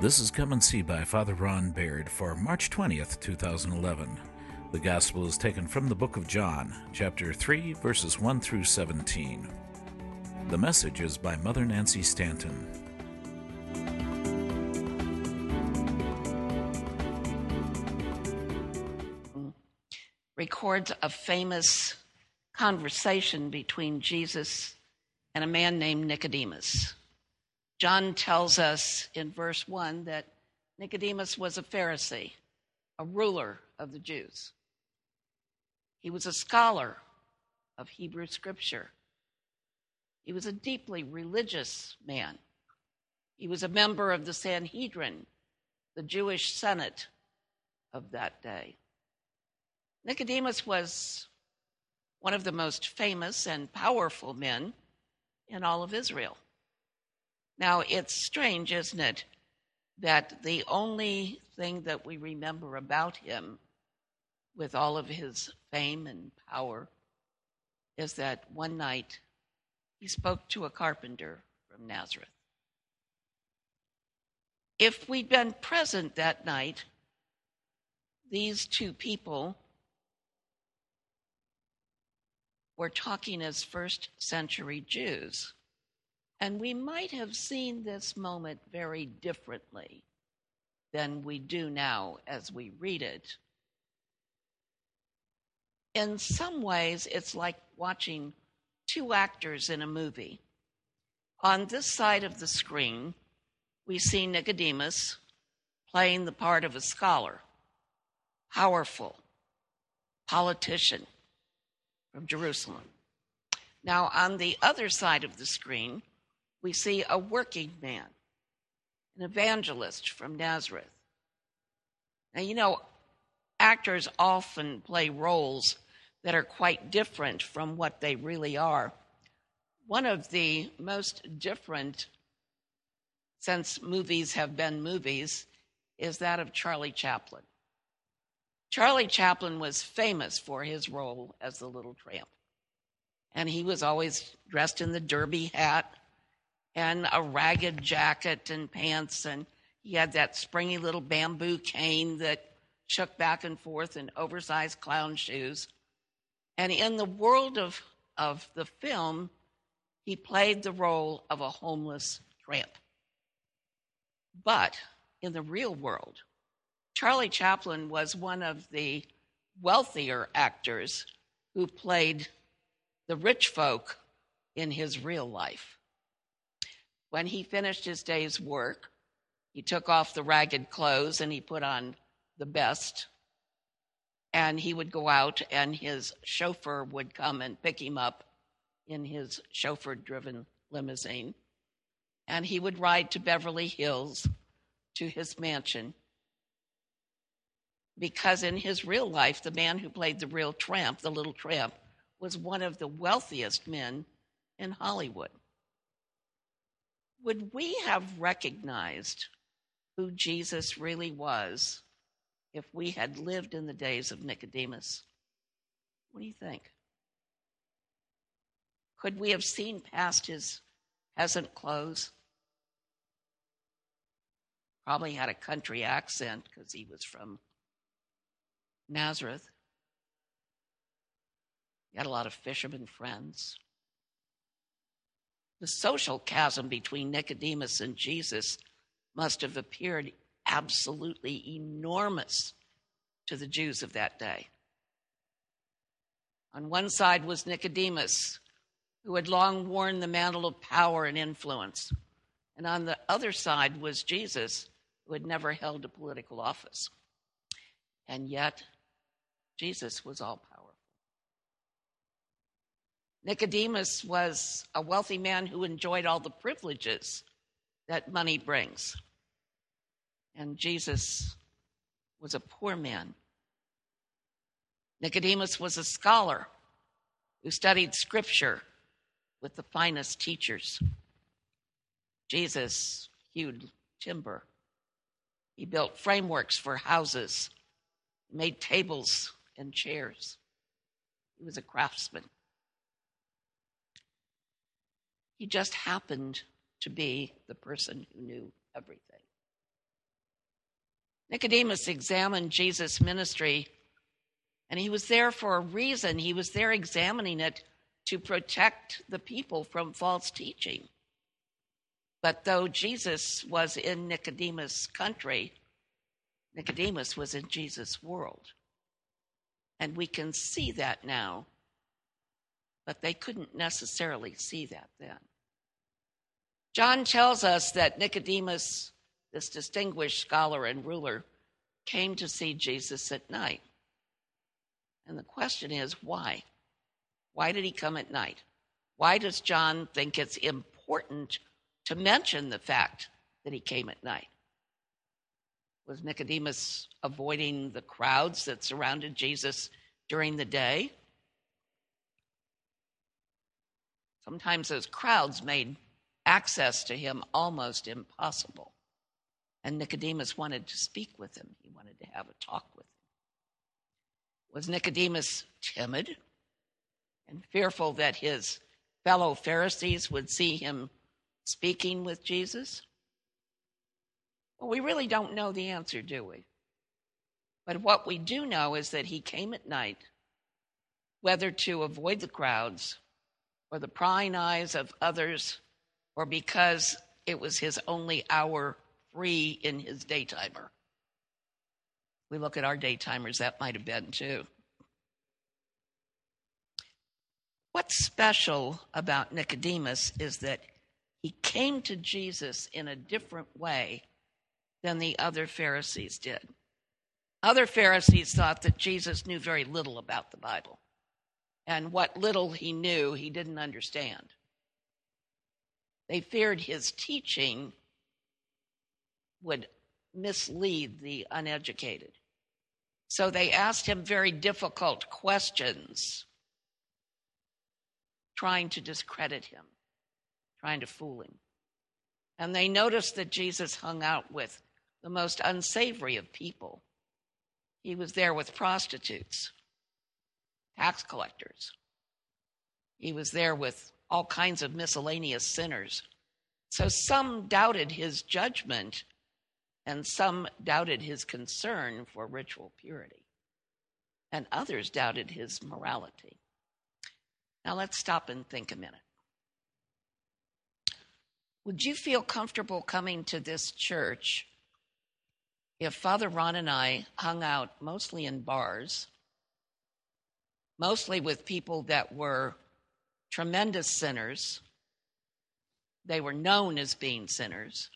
This is Come and See by Father Ron Baird for March 20th, 2011. The Gospel is taken from the book of John, chapter 3, verses 1 through 17. The message is by Mother Nancy Stanton. Records a famous conversation between Jesus and a man named Nicodemus. John tells us in verse 1 that Nicodemus was a Pharisee, a ruler of the Jews. He was a scholar of Hebrew scripture. He was a deeply religious man. He was a member of the Sanhedrin, the Jewish Senate of that day. Nicodemus was one of the most famous and powerful men in all of Israel. Now, it's strange, isn't it, that the only thing that we remember about him, with all of his fame and power, is that one night he spoke to a carpenter from Nazareth. If we'd been present that night, these two people were talking as first century Jews. And we might have seen this moment very differently than we do now as we read it. In some ways, it's like watching two actors in a movie. On this side of the screen, we see Nicodemus playing the part of a scholar, powerful, politician from Jerusalem. Now, on the other side of the screen, we see a working man, an evangelist from Nazareth. Now, you know, actors often play roles that are quite different from what they really are. One of the most different, since movies have been movies, is that of Charlie Chaplin. Charlie Chaplin was famous for his role as the little tramp. And he was always dressed in the derby hat and a ragged jacket and pants, and he had that springy little bamboo cane that shook back and forth and oversized clown shoes. And in the world of, of the film, he played the role of a homeless tramp. But in the real world, Charlie Chaplin was one of the wealthier actors who played the rich folk in his real life. When he finished his day's work, he took off the ragged clothes and he put on the best. And he would go out, and his chauffeur would come and pick him up in his chauffeur driven limousine. And he would ride to Beverly Hills to his mansion. Because in his real life, the man who played the real tramp, the little tramp, was one of the wealthiest men in Hollywood would we have recognized who Jesus really was if we had lived in the days of Nicodemus? What do you think? Could we have seen past his peasant clothes? Probably had a country accent because he was from Nazareth. He had a lot of fishermen friends. The social chasm between Nicodemus and Jesus must have appeared absolutely enormous to the Jews of that day. On one side was Nicodemus, who had long worn the mantle of power and influence. And on the other side was Jesus, who had never held a political office. And yet, Jesus was all. Nicodemus was a wealthy man who enjoyed all the privileges that money brings. And Jesus was a poor man. Nicodemus was a scholar who studied scripture with the finest teachers. Jesus hewed timber. He built frameworks for houses, made tables and chairs. He was a craftsman. He just happened to be the person who knew everything. Nicodemus examined Jesus' ministry, and he was there for a reason. He was there examining it to protect the people from false teaching. But though Jesus was in Nicodemus' country, Nicodemus was in Jesus' world. And we can see that now, but they couldn't necessarily see that then. John tells us that Nicodemus, this distinguished scholar and ruler, came to see Jesus at night. And the question is, why? Why did he come at night? Why does John think it's important to mention the fact that he came at night? Was Nicodemus avoiding the crowds that surrounded Jesus during the day? Sometimes those crowds made access to him almost impossible. And Nicodemus wanted to speak with him, he wanted to have a talk with him. Was Nicodemus timid and fearful that his fellow Pharisees would see him speaking with Jesus? Well, we really don't know the answer, do we? But what we do know is that he came at night, whether to avoid the crowds or the prying eyes of others, or because it was his only hour free in his daytimer. We look at our daytimers, that might have been too. What's special about Nicodemus is that he came to Jesus in a different way than the other Pharisees did. Other Pharisees thought that Jesus knew very little about the Bible, and what little he knew, he didn't understand. They feared his teaching would mislead the uneducated. So they asked him very difficult questions, trying to discredit him, trying to fool him. And they noticed that Jesus hung out with the most unsavory of people. He was there with prostitutes, tax collectors. He was there with all kinds of miscellaneous sinners. So some doubted his judgment and some doubted his concern for ritual purity, and others doubted his morality. Now let's stop and think a minute. Would you feel comfortable coming to this church if Father Ron and I hung out mostly in bars, mostly with people that were tremendous sinners? They were known as being sinners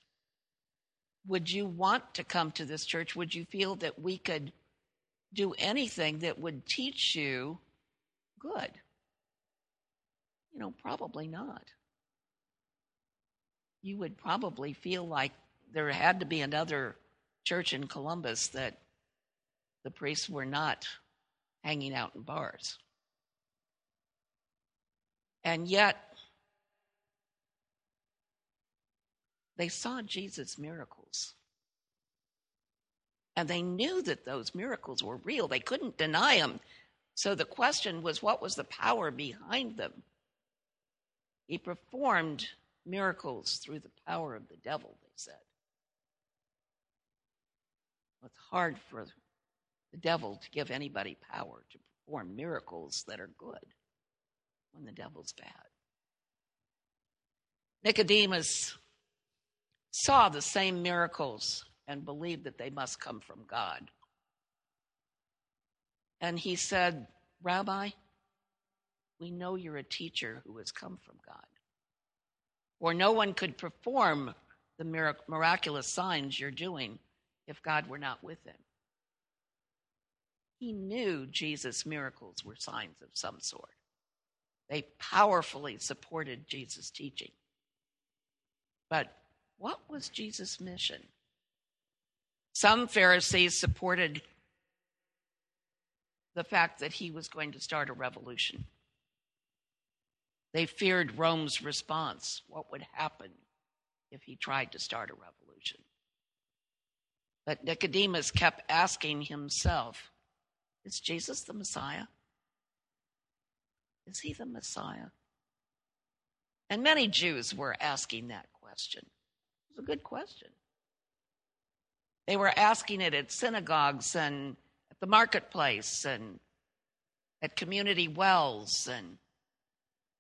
would you want to come to this church? Would you feel that we could do anything that would teach you good? You know, probably not. You would probably feel like there had to be another church in Columbus that the priests were not hanging out in bars. And yet, They saw Jesus' miracles. And they knew that those miracles were real. They couldn't deny them. So the question was what was the power behind them? He performed miracles through the power of the devil, they said. It's hard for the devil to give anybody power to perform miracles that are good when the devil's bad. Nicodemus saw the same miracles and believed that they must come from God. And he said, Rabbi, we know you're a teacher who has come from God. For no one could perform the miraculous signs you're doing if God were not with him. He knew Jesus' miracles were signs of some sort. They powerfully supported Jesus' teaching. But what was Jesus' mission? Some Pharisees supported the fact that he was going to start a revolution. They feared Rome's response. What would happen if he tried to start a revolution? But Nicodemus kept asking himself Is Jesus the Messiah? Is he the Messiah? And many Jews were asking that question It was a good question. They were asking it at synagogues and at the marketplace and at community wells and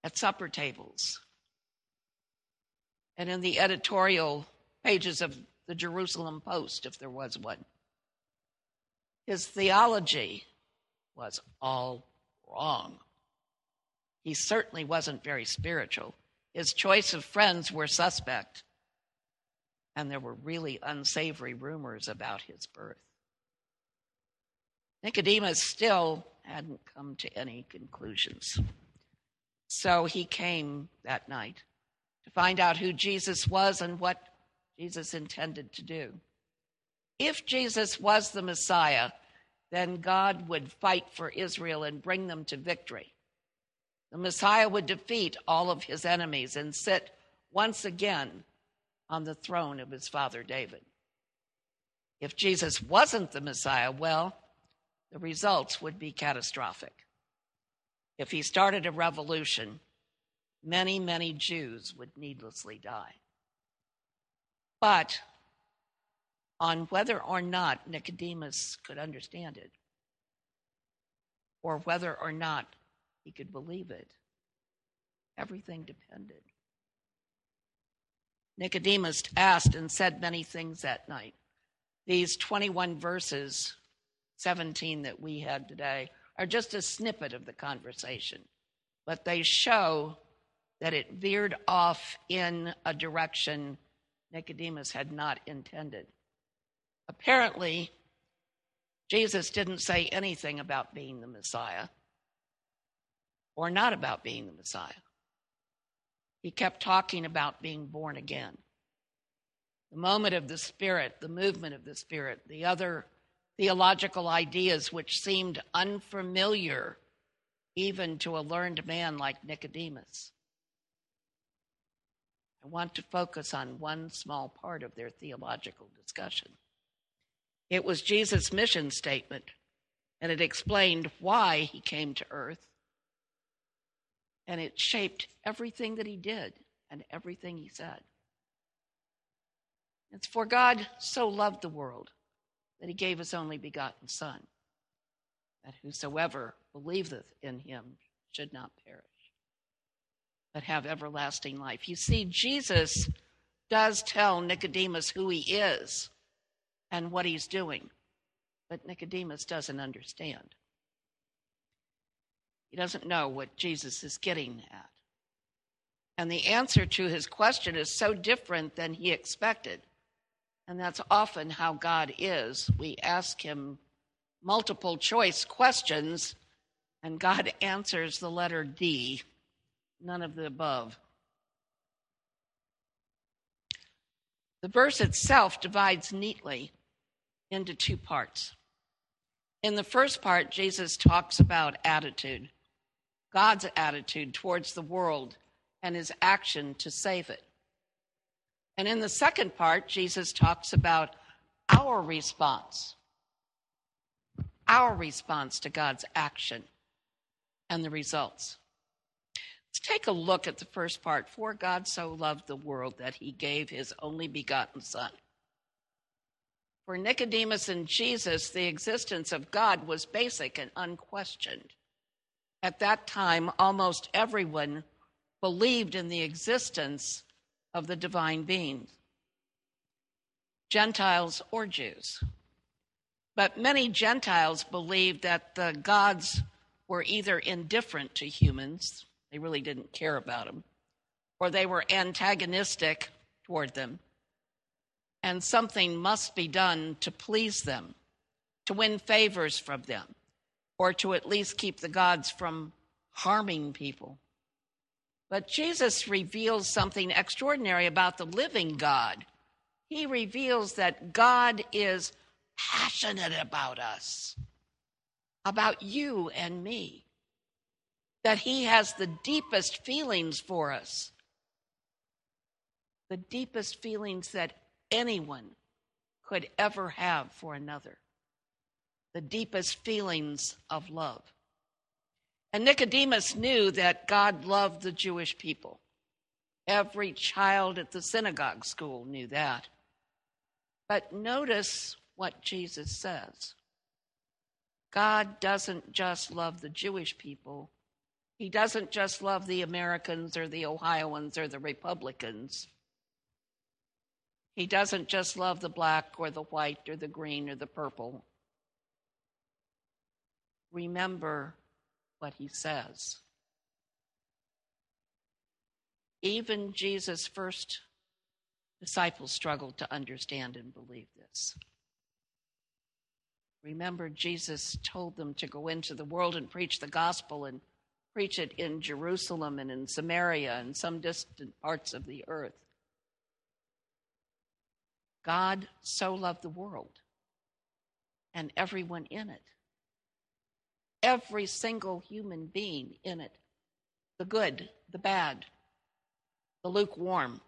at supper tables. And in the editorial pages of the Jerusalem Post, if there was one. His theology was all wrong. He certainly wasn't very spiritual. His choice of friends were suspect, and there were really unsavory rumors about his birth. Nicodemus still hadn't come to any conclusions. So he came that night to find out who Jesus was and what Jesus intended to do. If Jesus was the Messiah, then God would fight for Israel and bring them to victory. The Messiah would defeat all of his enemies and sit once again on the throne of his father David. If Jesus wasn't the Messiah, well, the results would be catastrophic. If he started a revolution, many, many Jews would needlessly die. But on whether or not Nicodemus could understand it, or whether or not he could believe it, everything depended. Nicodemus asked and said many things that night. These 21 verses, 17 that we had today, are just a snippet of the conversation, but they show that it veered off in a direction Nicodemus had not intended. Apparently, Jesus didn't say anything about being the Messiah or not about being the Messiah. He kept talking about being born again. The moment of the Spirit, the movement of the Spirit, the other theological ideas which seemed unfamiliar even to a learned man like Nicodemus. I want to focus on one small part of their theological discussion. It was Jesus' mission statement, and it explained why he came to earth, and it shaped everything that he did and everything he said. It's for God so loved the world that he gave his only begotten Son, that whosoever believeth in him should not perish but have everlasting life. You see, Jesus does tell Nicodemus who he is and what he's doing, but Nicodemus doesn't understand. He doesn't know what Jesus is getting at. And the answer to his question is so different than he expected. And that's often how God is. We ask him multiple choice questions, and God answers the letter D none of the above. The verse itself divides neatly into two parts. In the first part, Jesus talks about attitude, God's attitude towards the world and his action to save it. And in the second part, Jesus talks about our response, our response to God's action and the results. Let's take a look at the first part. For God so loved the world that he gave his only begotten Son. For Nicodemus and Jesus, the existence of God was basic and unquestioned. At that time, almost everyone believed in the existence of the divine being, Gentiles or Jews. But many Gentiles believed that the gods were either indifferent to humans they really didn't care about them, or they were antagonistic toward them. And something must be done to please them, to win favors from them, or to at least keep the gods from harming people. But Jesus reveals something extraordinary about the living God. He reveals that God is passionate about us, about you and me that He has the deepest feelings for us, the deepest feelings that anyone could ever have for another, the deepest feelings of love. And Nicodemus knew that God loved the Jewish people. Every child at the synagogue school knew that. But notice what Jesus says God doesn't just love the Jewish people, He doesn't just love the Americans or the Ohioans or the Republicans. He doesn't just love the black or the white or the green or the purple. Remember what he says. Even Jesus' first disciples struggled to understand and believe this. Remember, Jesus told them to go into the world and preach the gospel and preach it in Jerusalem and in Samaria and some distant parts of the earth. God so loved the world and everyone in it. Every single human being in it the good, the bad, the lukewarm.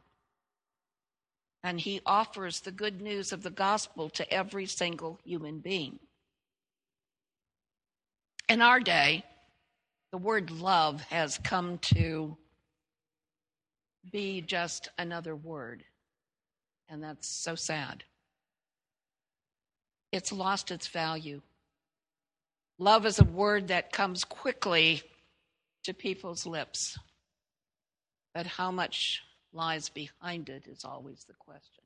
And he offers the good news of the gospel to every single human being. In our day, the word love has come to be just another word and that's so sad. It's lost its value. Love is a word that comes quickly to people's lips, but how much lies behind it is always the question.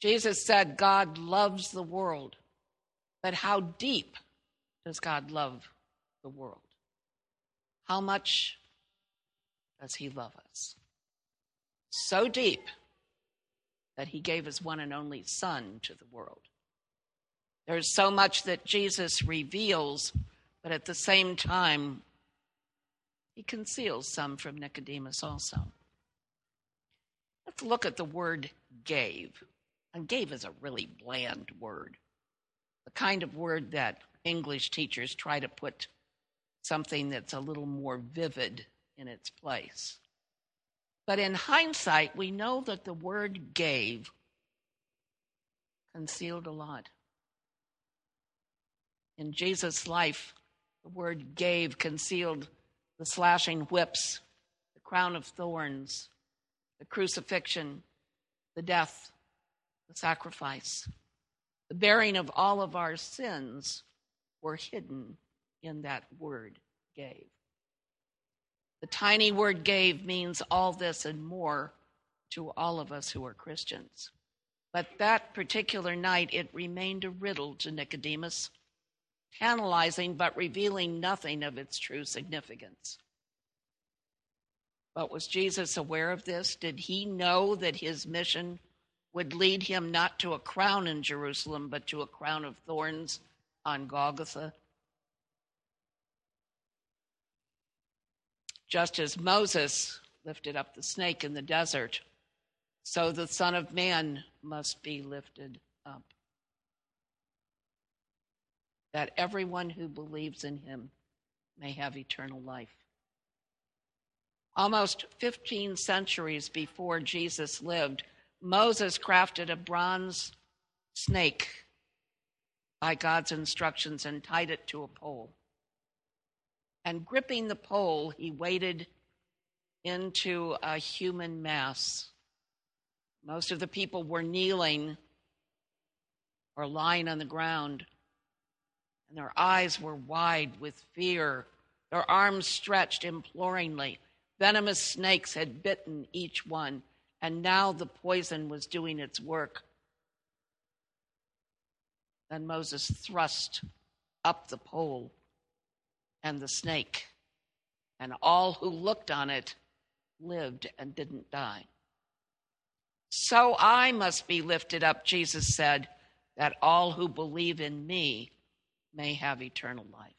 Jesus said, God loves the world, but how deep does God love the world? How much does He love us? So deep that he gave his one and only Son to the world. There's so much that Jesus reveals, but at the same time, he conceals some from Nicodemus also. Let's look at the word gave. And gave is a really bland word, the kind of word that English teachers try to put something that's a little more vivid in its place. But in hindsight, we know that the word gave concealed a lot. In Jesus' life, the word gave concealed the slashing whips, the crown of thorns, the crucifixion, the death, the sacrifice. The bearing of all of our sins were hidden in that word gave. The tiny word gave means all this and more to all of us who are Christians. But that particular night, it remained a riddle to Nicodemus, tantalizing but revealing nothing of its true significance. But was Jesus aware of this? Did he know that his mission would lead him not to a crown in Jerusalem, but to a crown of thorns on Golgotha? Just as Moses lifted up the snake in the desert, so the Son of Man must be lifted up. That everyone who believes in him may have eternal life. Almost 15 centuries before Jesus lived, Moses crafted a bronze snake by God's instructions and tied it to a pole and gripping the pole, he waded into a human mass. Most of the people were kneeling or lying on the ground, and their eyes were wide with fear, their arms stretched imploringly. Venomous snakes had bitten each one, and now the poison was doing its work. Then Moses thrust up the pole and the snake, and all who looked on it lived and didn't die. So I must be lifted up, Jesus said, that all who believe in me may have eternal life.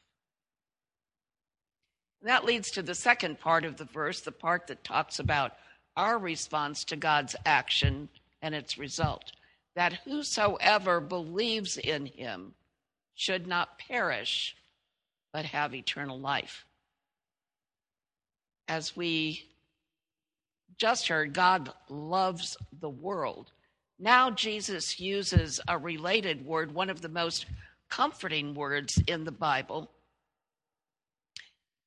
That leads to the second part of the verse, the part that talks about our response to God's action and its result. That whosoever believes in him should not perish, but have eternal life. As we just heard, God loves the world. Now Jesus uses a related word, one of the most comforting words in the Bible,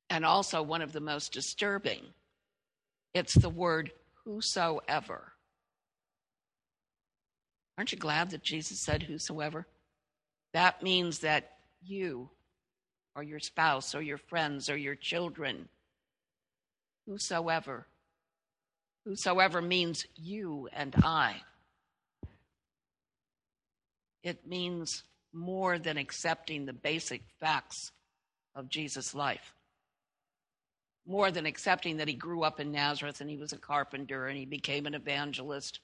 and also one of the most disturbing. It's the word whosoever. Aren't you glad that Jesus said, Whosoever? That means that you, or your spouse, or your friends, or your children, whosoever, whosoever means you and I. It means more than accepting the basic facts of Jesus' life. More than accepting that he grew up in Nazareth and he was a carpenter and he became an evangelist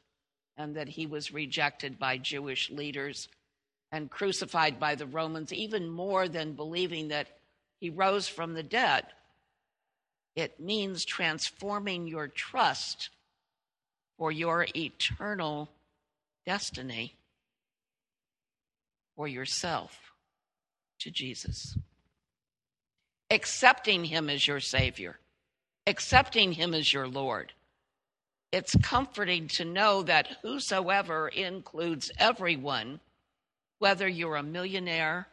and that he was rejected by Jewish leaders and crucified by the Romans, even more than believing that he rose from the dead. It means transforming your trust for your eternal destiny for yourself to Jesus. Accepting him as your Savior, accepting him as your Lord. It's comforting to know that whosoever includes everyone, whether you're a millionaire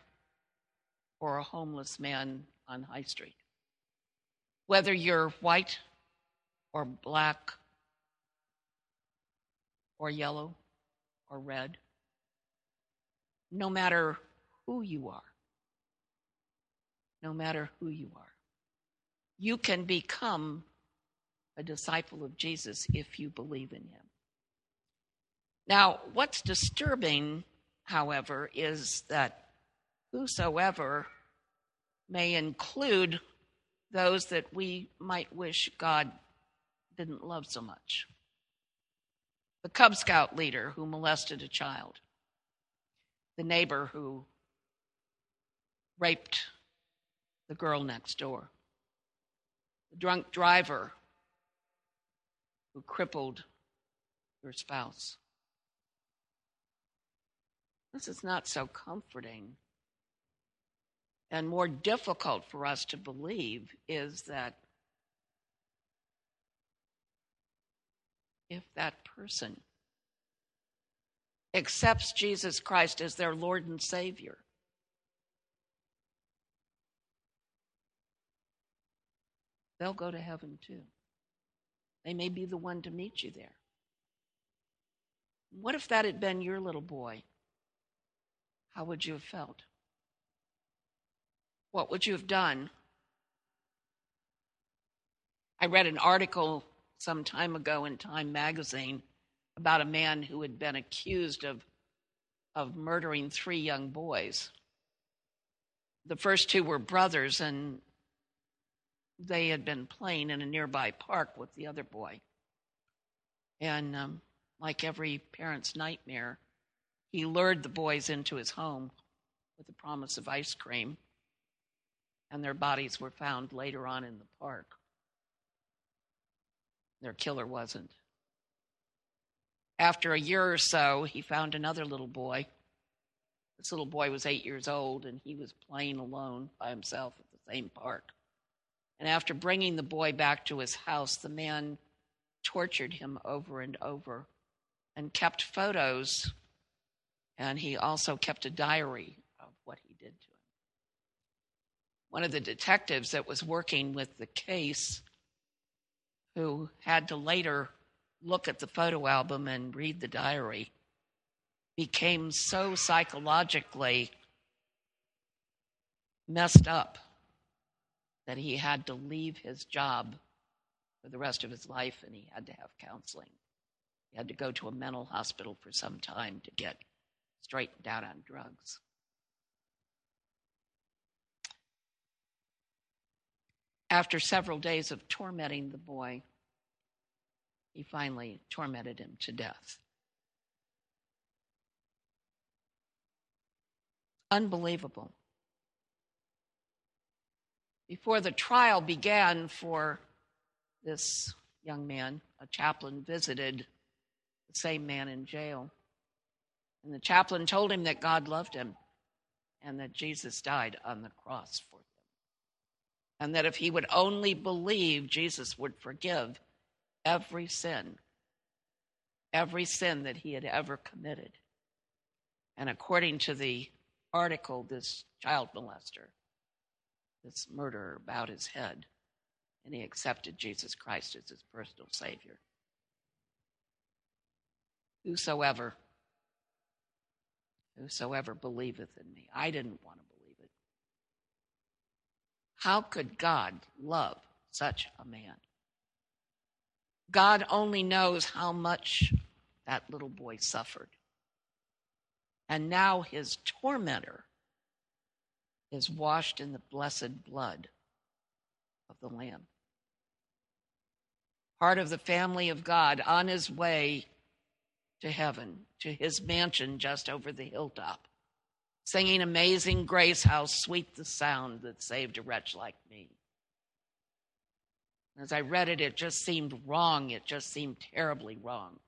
or a homeless man on High Street, whether you're white or black or yellow or red no matter who you are. No matter who you are. You can become a disciple of Jesus if you believe in him. Now, what's disturbing, however, is that whosoever may include those that we might wish God didn't love so much. The Cub Scout leader who molested a child the neighbor who raped the girl next door, the drunk driver who crippled your spouse. This is not so comforting. And more difficult for us to believe is that if that person accepts Jesus Christ as their Lord and Savior. They'll go to heaven too. They may be the one to meet you there. What if that had been your little boy? How would you have felt? What would you have done? I read an article some time ago in Time magazine about a man who had been accused of, of murdering three young boys. The first two were brothers, and they had been playing in a nearby park with the other boy. And um, like every parent's nightmare, he lured the boys into his home with the promise of ice cream, and their bodies were found later on in the park. Their killer wasn't. After a year or so, he found another little boy. This little boy was eight years old, and he was playing alone by himself at the same park. And after bringing the boy back to his house, the man tortured him over and over and kept photos. And he also kept a diary of what he did to him. One of the detectives that was working with the case, who had to later look at the photo album and read the diary became so psychologically messed up that he had to leave his job for the rest of his life and he had to have counseling. He had to go to a mental hospital for some time to get straightened out on drugs. After several days of tormenting the boy, he finally tormented him to death. Unbelievable. Before the trial began for this young man, a chaplain visited the same man in jail. And the chaplain told him that God loved him and that Jesus died on the cross for him. And that if he would only believe, Jesus would forgive every sin, every sin that he had ever committed. And according to the article, this child molester, this murderer, bowed his head and he accepted Jesus Christ as his personal Savior. Whosoever Whosoever believeth in me. I didn't want to believe it. How could God love such a man? God only knows how much that little boy suffered. And now his tormentor is washed in the blessed blood of the Lamb. Part of the family of God on his way to heaven, to his mansion just over the hilltop, singing Amazing Grace, how sweet the sound that saved a wretch like me. As I read it, it just seemed wrong. It just seemed terribly wrong.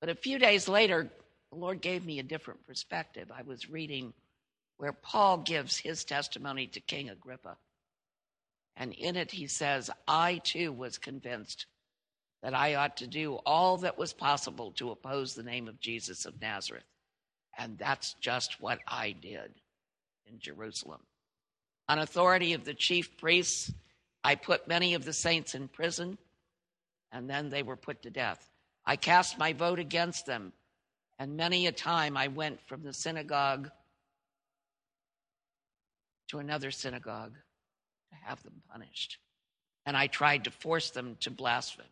But a few days later, the Lord gave me a different perspective. I was reading where Paul gives his testimony to King Agrippa. And in it, he says, I too was convinced that I ought to do all that was possible to oppose the name of Jesus of Nazareth. And that's just what I did in Jerusalem. On authority of the chief priests, I put many of the saints in prison, and then they were put to death. I cast my vote against them, and many a time I went from the synagogue to another synagogue to have them punished. And I tried to force them to blaspheme.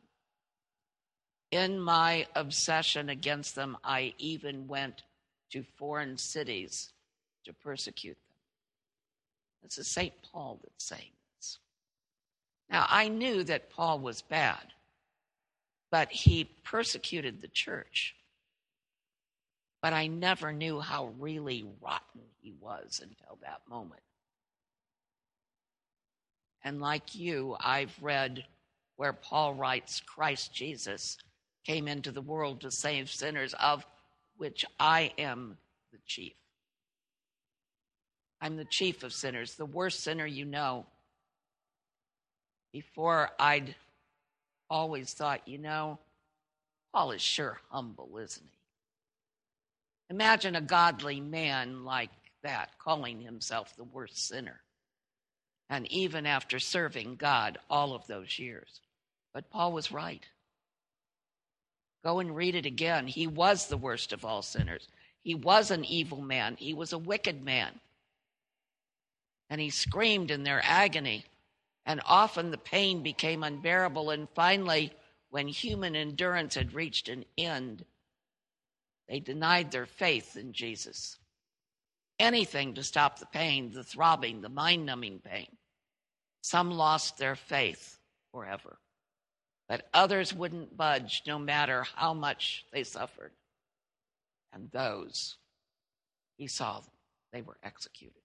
In my obsession against them, I even went to foreign cities to persecute them. This is St. Paul that's saying this. Now, I knew that Paul was bad, but he persecuted the church. But I never knew how really rotten he was until that moment. And like you, I've read where Paul writes, Christ Jesus came into the world to save sinners, of which I am the chief. I'm the chief of sinners, the worst sinner you know. Before I'd always thought, you know, Paul is sure humble, isn't he? Imagine a godly man like that calling himself the worst sinner. And even after serving God all of those years. But Paul was right. Go and read it again. He was the worst of all sinners. He was an evil man. He was a wicked man. And he screamed in their agony. And often the pain became unbearable. And finally, when human endurance had reached an end, they denied their faith in Jesus. Anything to stop the pain, the throbbing, the mind numbing pain. Some lost their faith forever that others wouldn't budge no matter how much they suffered. And those, he saw they were executed.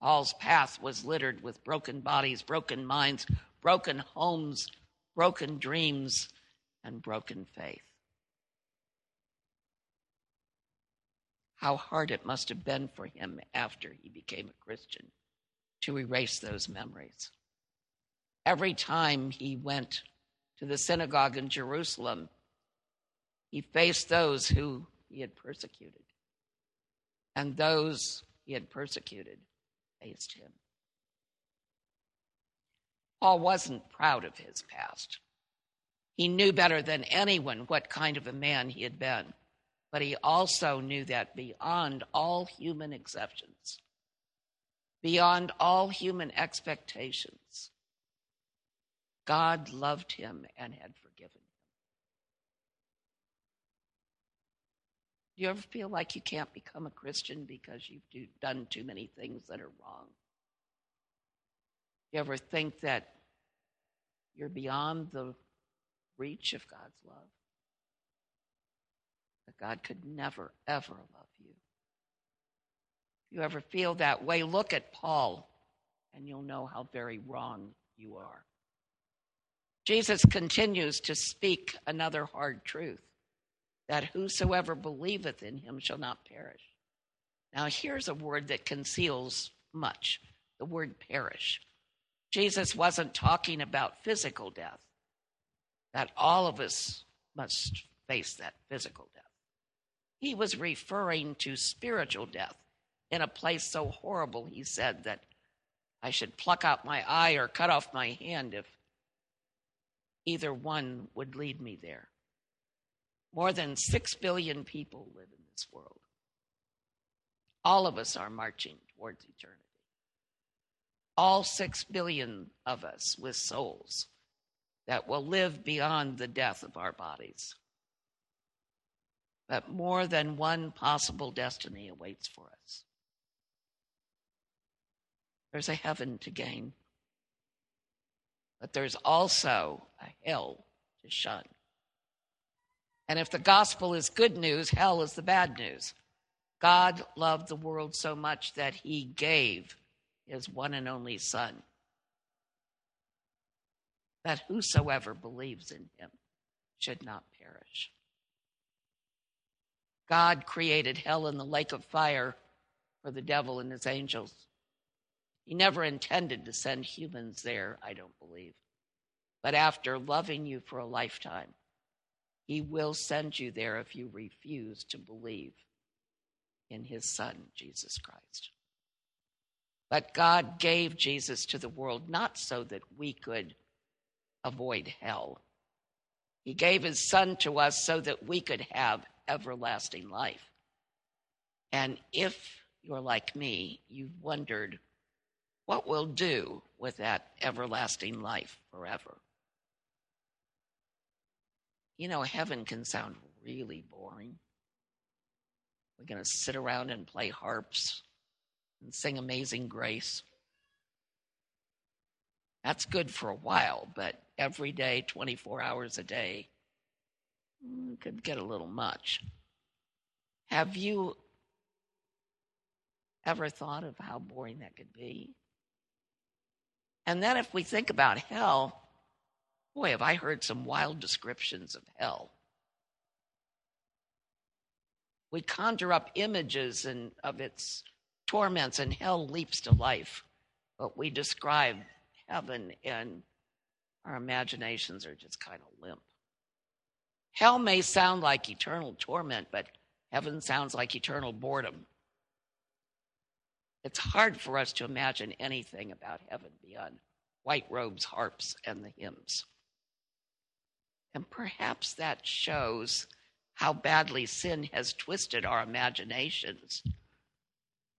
Paul's path was littered with broken bodies, broken minds, broken homes, broken dreams, and broken faith. How hard it must have been for him after he became a Christian to erase those memories every time he went to the synagogue in Jerusalem, he faced those who he had persecuted. And those he had persecuted faced him. Paul wasn't proud of his past. He knew better than anyone what kind of a man he had been, but he also knew that beyond all human exceptions, beyond all human expectations, God loved him and had forgiven him. Do you ever feel like you can't become a Christian because you've done too many things that are wrong? Do you ever think that you're beyond the reach of God's love? That God could never, ever love you. If you ever feel that way, look at Paul and you'll know how very wrong you are. Jesus continues to speak another hard truth that whosoever believeth in him shall not perish. Now, here's a word that conceals much the word perish. Jesus wasn't talking about physical death, that all of us must face that physical death. He was referring to spiritual death in a place so horrible, he said, that I should pluck out my eye or cut off my hand if either one would lead me there. More than six billion people live in this world. All of us are marching towards eternity. All six billion of us with souls that will live beyond the death of our bodies. But more than one possible destiny awaits for us. There's a heaven to gain, but there's also a hell to shun. And if the gospel is good news, hell is the bad news. God loved the world so much that he gave his one and only Son, that whosoever believes in him should not perish. God created hell and the lake of fire for the devil and his angels. He never intended to send humans there, I don't believe. But after loving you for a lifetime, he will send you there if you refuse to believe in his Son, Jesus Christ. But God gave Jesus to the world not so that we could avoid hell. He gave his Son to us so that we could have everlasting life. And if you're like me, you've wondered what we'll do with that everlasting life forever. You know, heaven can sound really boring. We're going to sit around and play harps and sing Amazing Grace. That's good for a while, but every day, 24 hours a day, mm, could get a little much. Have you ever thought of how boring that could be? And then if we think about hell, boy, have I heard some wild descriptions of hell. We conjure up images and of its torments, and hell leaps to life. But we describe heaven, and our imaginations are just kind of limp. Hell may sound like eternal torment, but heaven sounds like eternal boredom. It's hard for us to imagine anything about heaven beyond white robes, harps, and the hymns. And perhaps that shows how badly sin has twisted our imaginations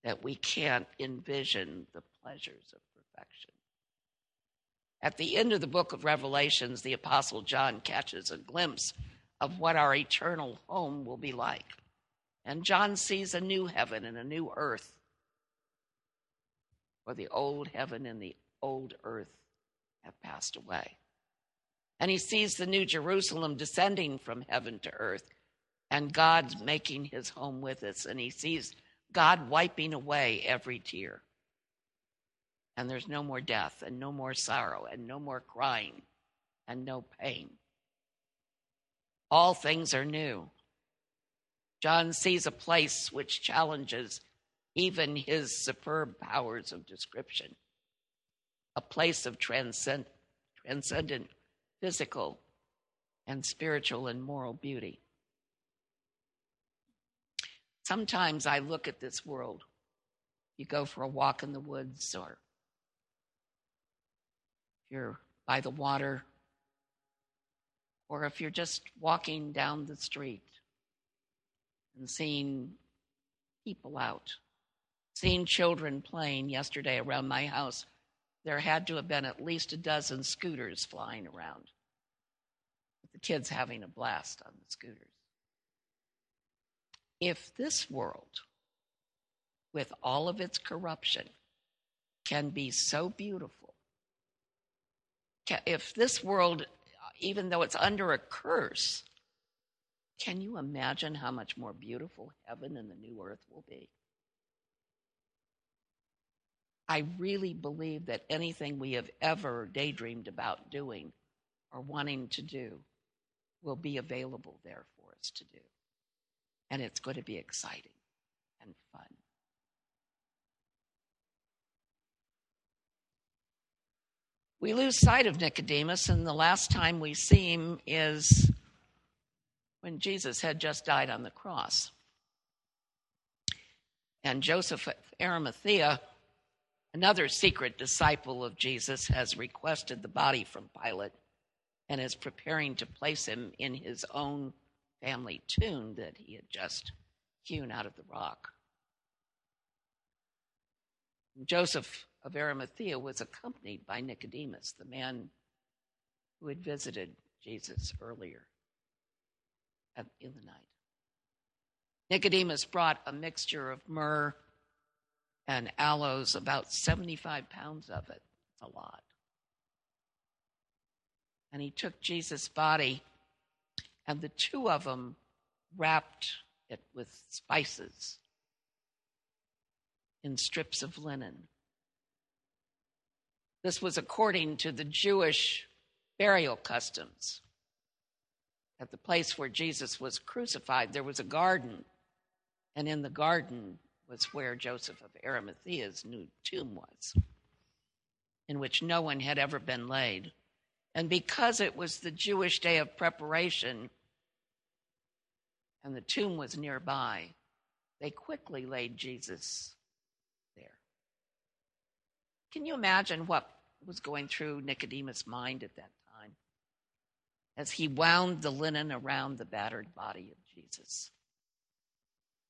that we can't envision the pleasures of perfection. At the end of the book of Revelations, the Apostle John catches a glimpse of what our eternal home will be like. And John sees a new heaven and a new earth, for the old heaven and the old earth have passed away. And he sees the new Jerusalem descending from heaven to earth, and God's making his home with us. And he sees God wiping away every tear. And there's no more death, and no more sorrow, and no more crying, and no pain. All things are new. John sees a place which challenges even his superb powers of description, a place of transcend, transcendent physical and spiritual and moral beauty. Sometimes I look at this world. You go for a walk in the woods, or if you're by the water, or if you're just walking down the street and seeing people out, seeing children playing yesterday around my house. There had to have been at least a dozen scooters flying around, with the kids having a blast on the scooters. If this world, with all of its corruption, can be so beautiful, if this world, even though it's under a curse, can you imagine how much more beautiful heaven and the new earth will be? I really believe that anything we have ever daydreamed about doing or wanting to do will be available there for us to do. And it's going to be exciting and fun. We lose sight of Nicodemus, and the last time we see him is when Jesus had just died on the cross. And Joseph Arimathea Another secret disciple of Jesus has requested the body from Pilate and is preparing to place him in his own family tomb that he had just hewn out of the rock. Joseph of Arimathea was accompanied by Nicodemus, the man who had visited Jesus earlier in the night. Nicodemus brought a mixture of myrrh and aloes, about 75 pounds of it, a lot. And he took Jesus' body, and the two of them wrapped it with spices in strips of linen. This was according to the Jewish burial customs. At the place where Jesus was crucified, there was a garden, and in the garden was where Joseph of Arimathea's new tomb was, in which no one had ever been laid. And because it was the Jewish day of preparation and the tomb was nearby, they quickly laid Jesus there. Can you imagine what was going through Nicodemus' mind at that time as he wound the linen around the battered body of Jesus?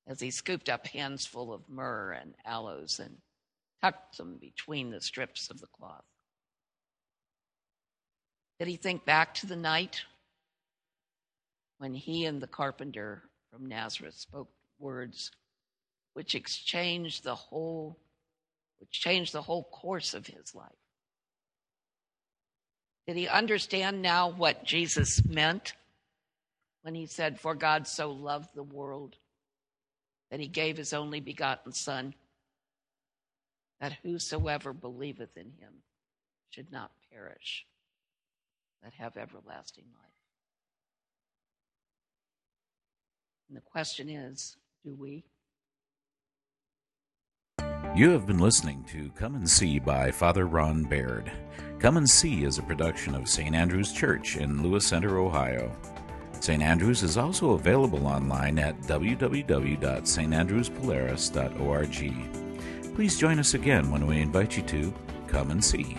As he scooped up hands full of myrrh and aloes and tucked them between the strips of the cloth. Did he think back to the night when he and the carpenter from Nazareth spoke words which exchanged the whole which changed the whole course of his life? Did he understand now what Jesus meant when he said, For God so loved the world that he gave his only begotten Son, that whosoever believeth in him should not perish, but have everlasting life? And the question is do we? You have been listening to Come and See by Father Ron Baird. Come and See is a production of St. Andrew's Church in Lewis Center, Ohio. St. Andrews is also available online at www.standrewspolaris.org. Please join us again when we invite you to come and see.